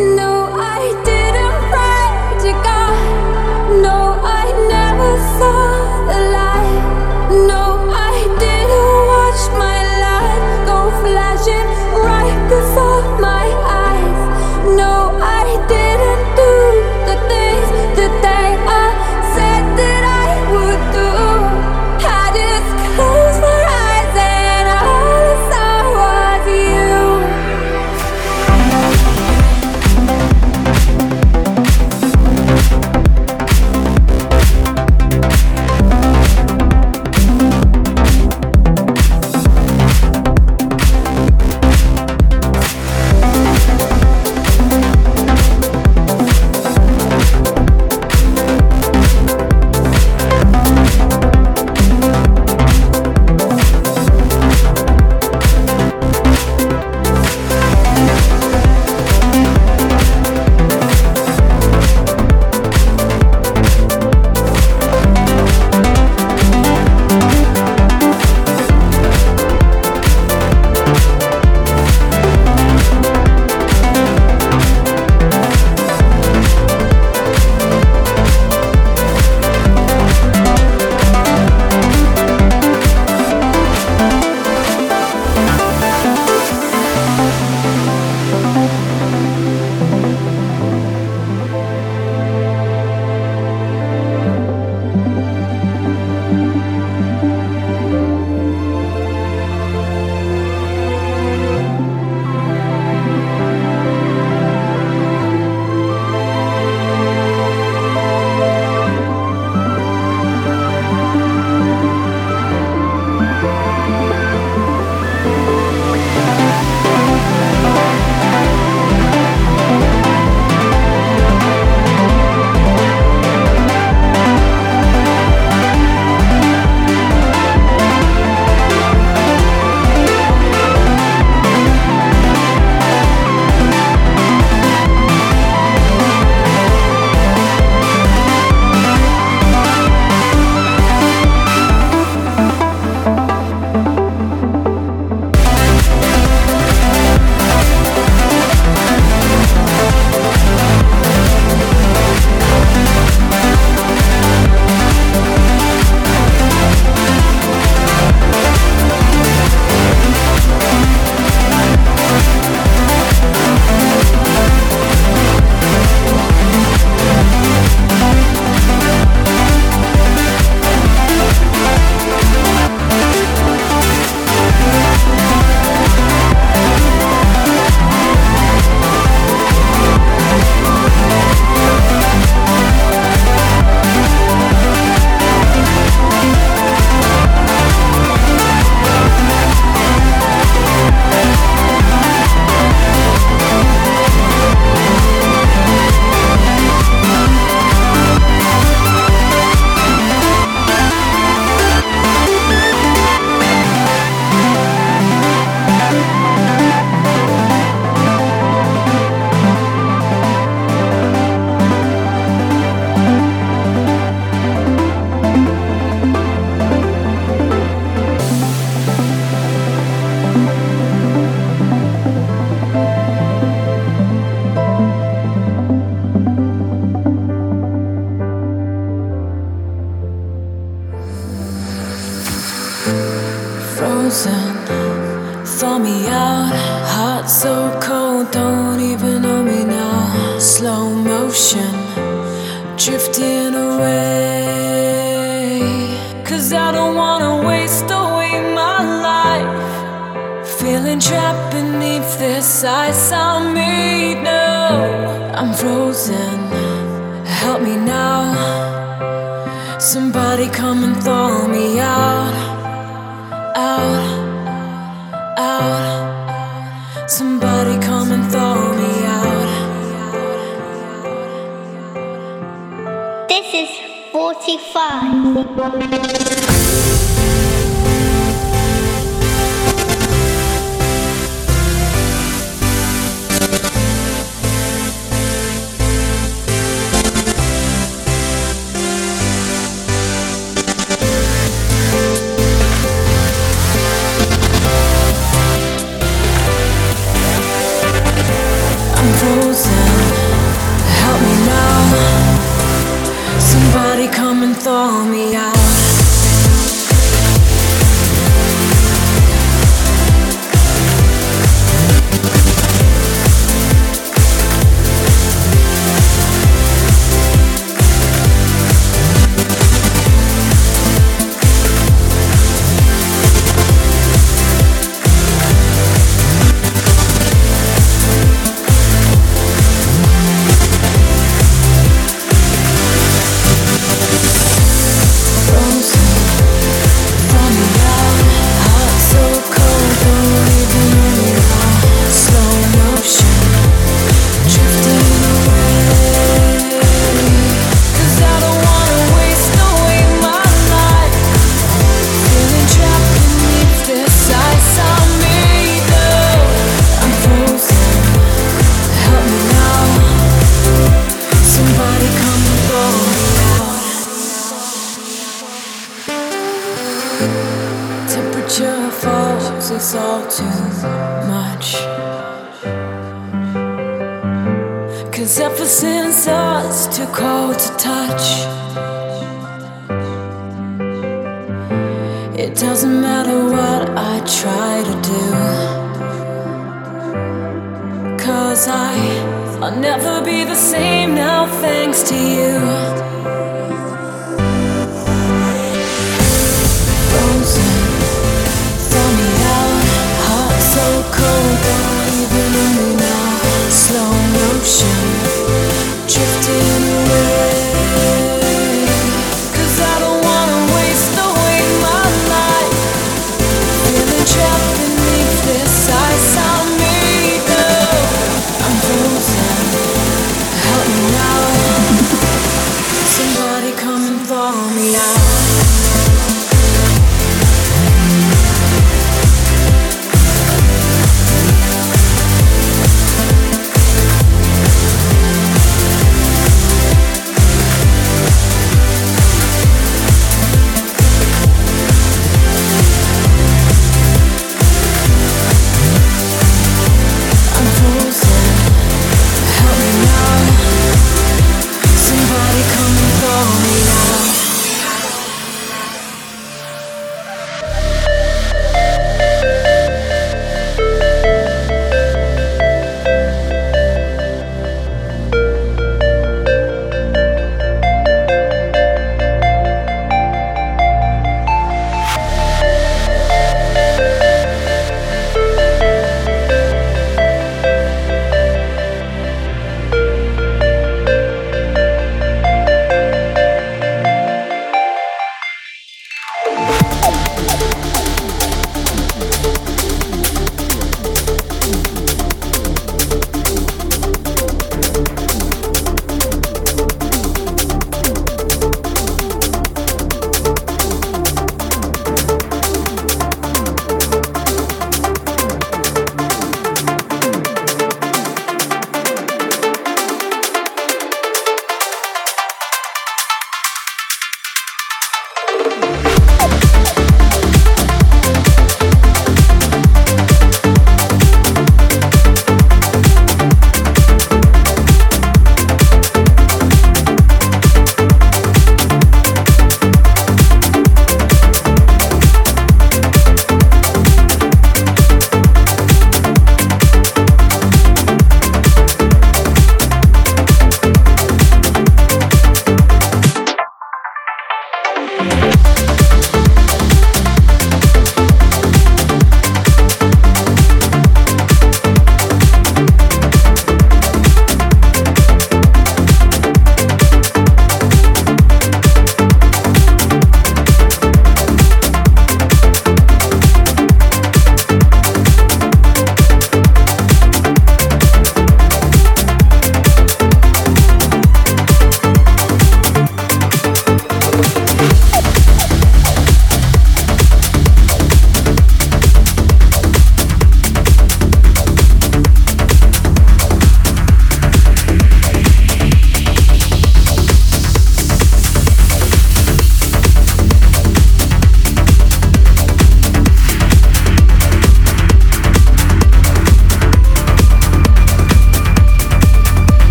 I'm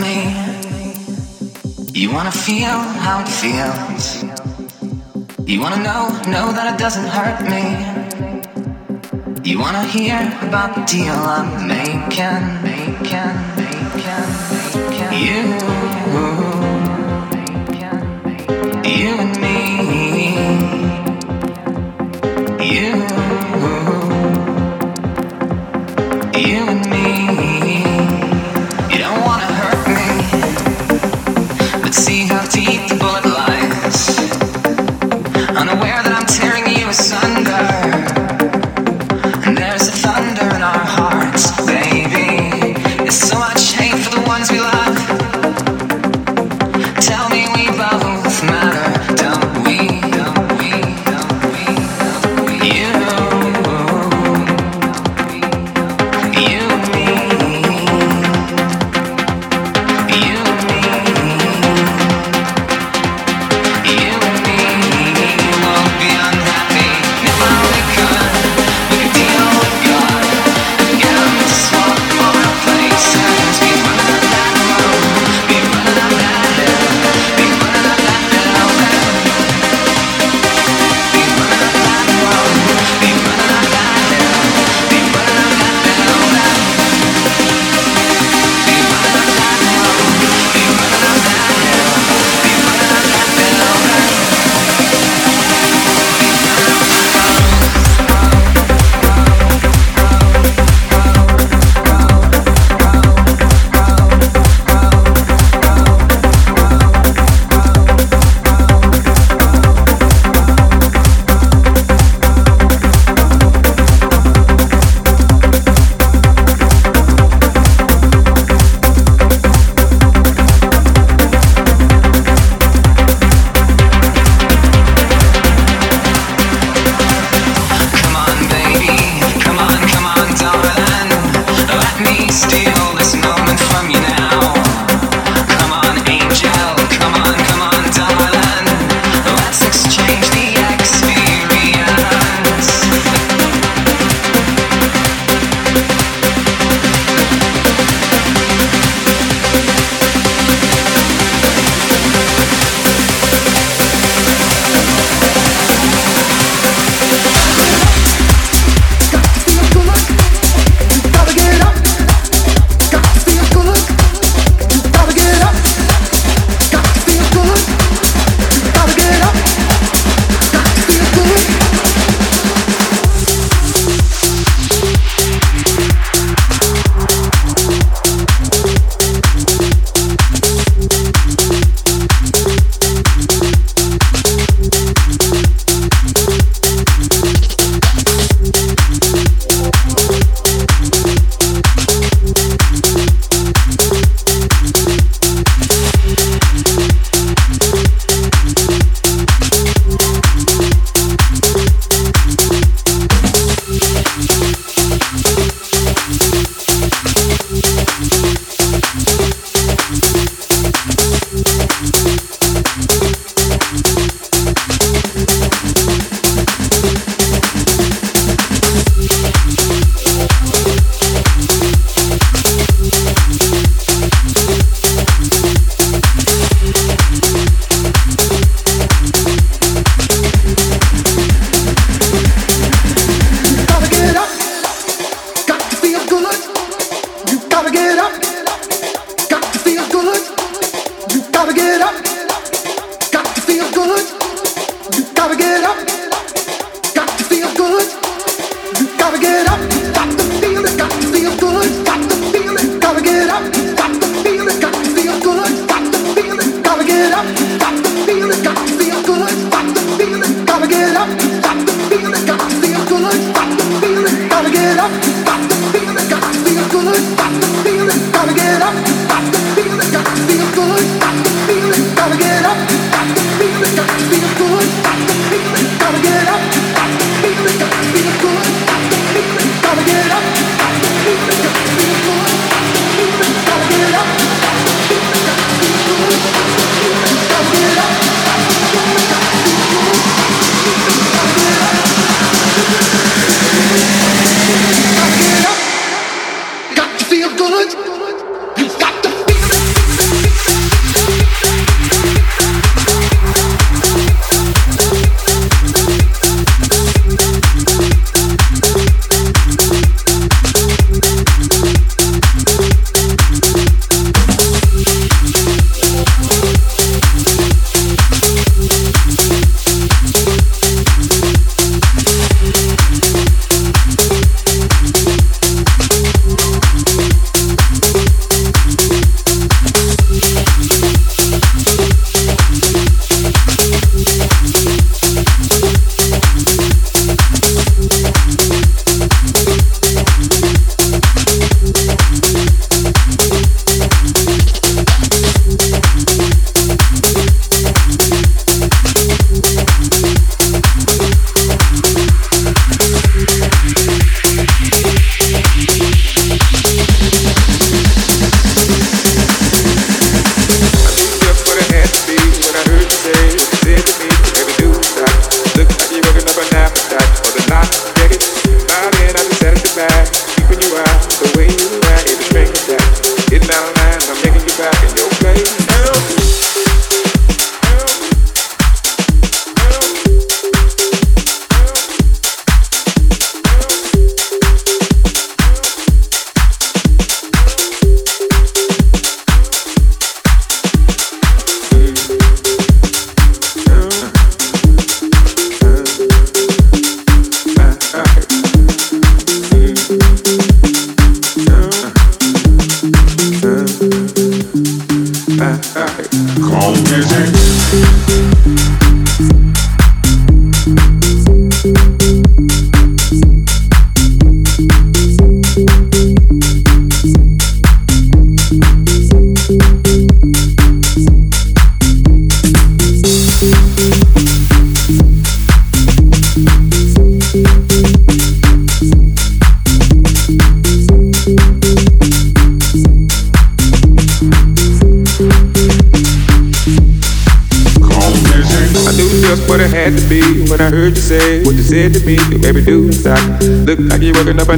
me. You wanna feel how it feels. You wanna know, know that it doesn't hurt me. You wanna hear about the deal I'm making, making, making, making. You,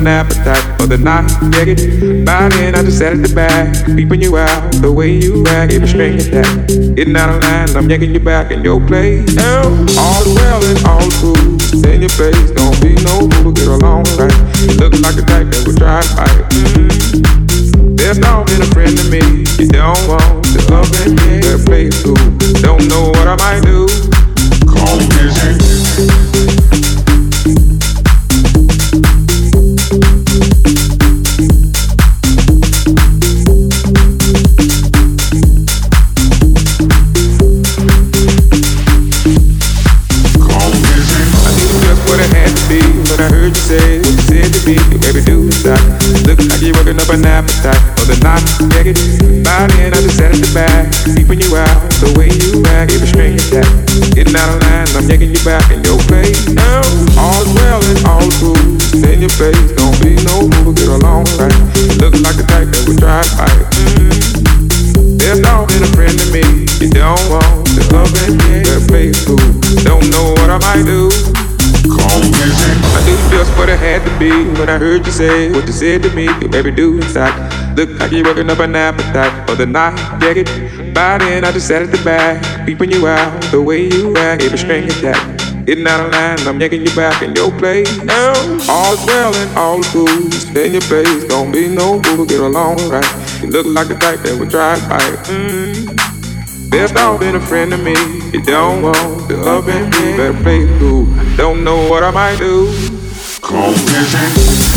an appetite for the night. Yeah, get by then, I just sat at the back, peeping you out. The way you act, every string attack. Getting out of line, I'm yanking you back in your place. Oh, all the well and all the cool. In your face, don't be no fool, get along right. You look like a type that would to fight. Mm-hmm. There's not been a friend to me. You don't want to love and yeah, play cool. Don't know what I might do. Call me busy. I'm yanking you back in your place. Now, all's well and all cool. In your face, don't be no fool, get along right. Look like the type that would fight. Mm-hmm. There's been a friend to me. You don't want to love and yeah, play cool. Don't know what I might do. I knew just what I had to be when I heard you say what you said to me. You baby do inside. Look like you're working up an appetite for the night. Yeah, it. By then, I just sat at the back, peeping you out the way you act. Every string attack. Getting out of line, I'm yanking you back in your place. Now, all's well and all cool. Stay in your place, don't be no fool, get along right. You look like the type that would try to fight. Mm. Best off been a friend to me. You don't want to up and me, better play cool. Don't know what I might do. Come visit.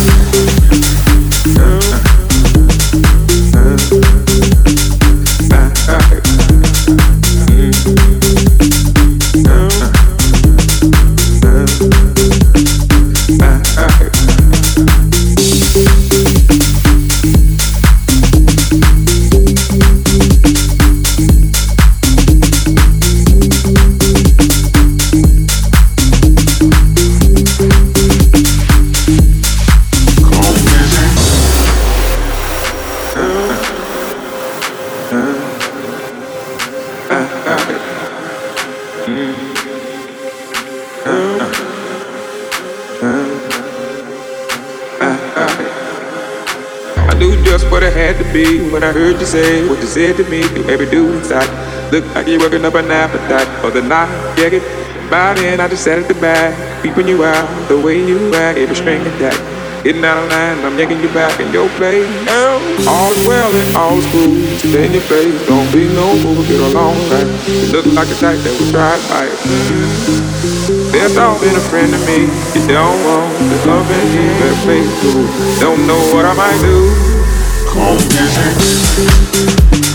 When I heard you say what you said to me to every dude inside. Look like you're working up an appetite for the night. Yeah, get by then I just sat at the back, peeping you out the way you act, every string attack. Getting out of line, I'm yanking you back in your place. Oh, all's well and all's cool. Stay in your face, don't be no fool, get along right. You look like a type that would try. There's all been a friend to me. You don't want the love and you better play cool. Don't know what I might do. Come visit.